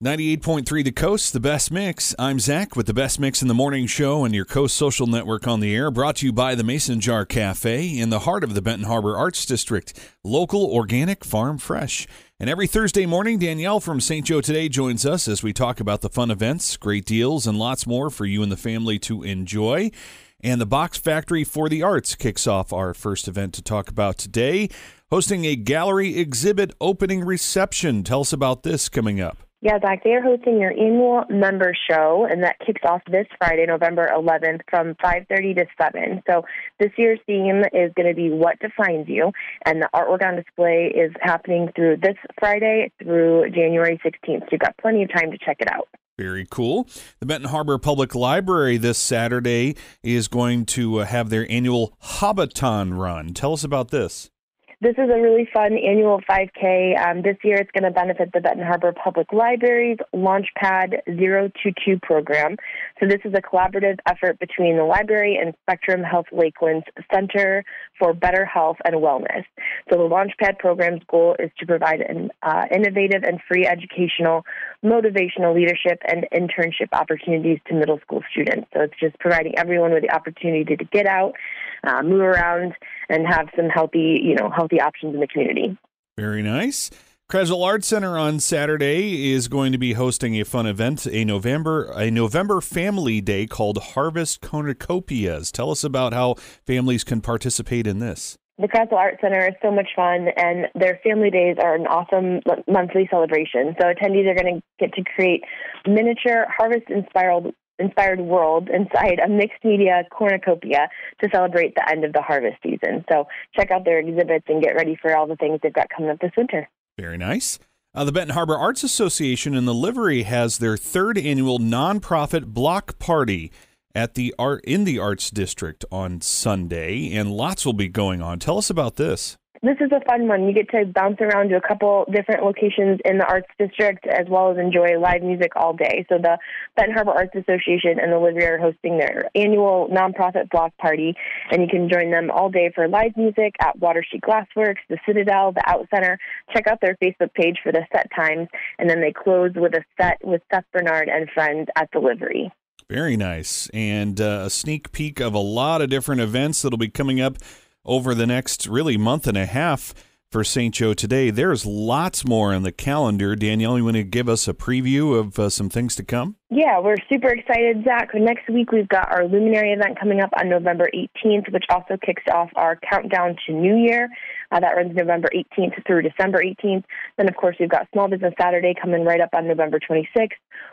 98.3 The Coast, the best mix. I'm Zach with the best mix in the morning show and your Coast Social Network on the air, brought to you by the Mason Jar Cafe in the heart of the Benton Harbor Arts District. Local, organic, farm fresh. And every Thursday morning, Danielle from St. Joe Today joins us as we talk about the fun events, great deals, and lots more for you and the family to enjoy. And the Box Factory for the Arts kicks off our first event to talk about today, hosting a gallery exhibit opening reception. Tell us about this coming up. Yeah, Zach, they are hosting their annual member show, and that kicks off this Friday, November 11th, from 5:30 to 7. So this year's theme is going to be "What Defines You," and the artwork on display is happening through this Friday through January 16th. So you've got plenty of time to check it out. Very cool. The Benton Harbor Public Library this Saturday is going to uh, have their annual Hobbiton run. Tell us about this. This is a really fun annual 5K. Um, this year it's going to benefit the Benton Harbor Public Library's Launchpad 022 program. So this is a collaborative effort between the library and Spectrum Health Lakeland's Center for Better Health and Wellness. So the Launchpad program's goal is to provide an uh, innovative and free educational, motivational leadership and internship opportunities to middle school students. So it's just providing everyone with the opportunity to get out, uh, move around, and have some healthy, you know, healthy options in the community. Very nice. Krasl Arts Center on Saturday is going to be hosting a fun event, a November a November Family Day called Harvest Cornucopias. Tell us about how families can participate in this. The Krasl Art Center is so much fun, and their family days are an awesome monthly celebration. So attendees are going to get to create miniature harvest-inspired inspired world inside a mixed media cornucopia to celebrate the end of the harvest season. So check out their exhibits and get ready for all the things they've got coming up this winter. Very nice. Uh, the Benton Harbor Arts Association in the Livery has their third annual nonprofit block party at the art in the Arts District on Sunday, and lots will be going on. Tell us about this. This is a fun one. You get to bounce around to a couple different locations in the Arts District as well as enjoy live music all day. So the Benton Harbor Arts Association and the Livery are hosting their annual nonprofit block party, and you can join them all day for live music at Water Street Glassworks, the Citadel, the OutCenter. Check out their Facebook page for the set times, and then they close with a set with Seth Bernard and friends at the Livery. Very nice. And uh, a sneak peek of a lot of different events that'll be coming up over the next really month and a half for St. Joe today. There's lots more on the calendar. Danielle, you want to give us a preview of uh, some things to come? Yeah, we're super excited, Zach. Next week, we've got our Luminary event coming up on November 18th, which also kicks off our countdown to New Year. Uh, that runs November 18th through December 18th. Then, of course, we've got Small Business Saturday coming right up on November 26th,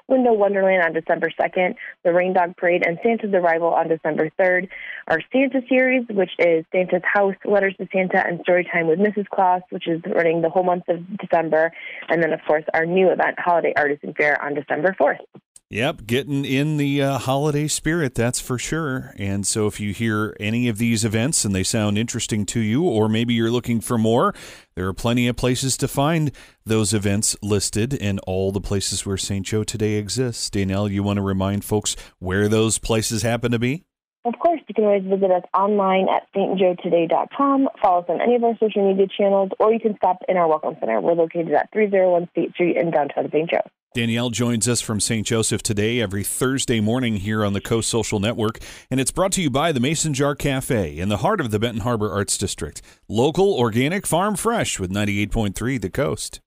Window Wonderland on December 2nd, the Reindog Parade, and Santa's Arrival on December 3rd. Our Santa series, which is Santa's House, Letters to Santa, and Storytime with Mrs. Claus, which is running the whole month of December. And then, of course, our new event, Holiday Artisan Fair, on December 4th. Yep, getting in the uh, holiday spirit, that's for sure. And so, if you hear any of these events and they sound interesting to you, or maybe you're looking for more, there are plenty of places to find those events listed and all the places where St. Joe today exists. Danielle, you want to remind folks where those places happen to be? Of course, you can always visit us online at stjoetoday.com, follow us on any of our social media channels, or you can stop in our Welcome Center. We're located at 301 State Street in downtown St. Joe. Danielle joins us from St. Joseph today every Thursday morning here on the Coast Social Network, and it's brought to you by the Mason Jar Cafe in the heart of the Benton Harbor Arts District. Local, organic, farm fresh with 98.3 The Coast.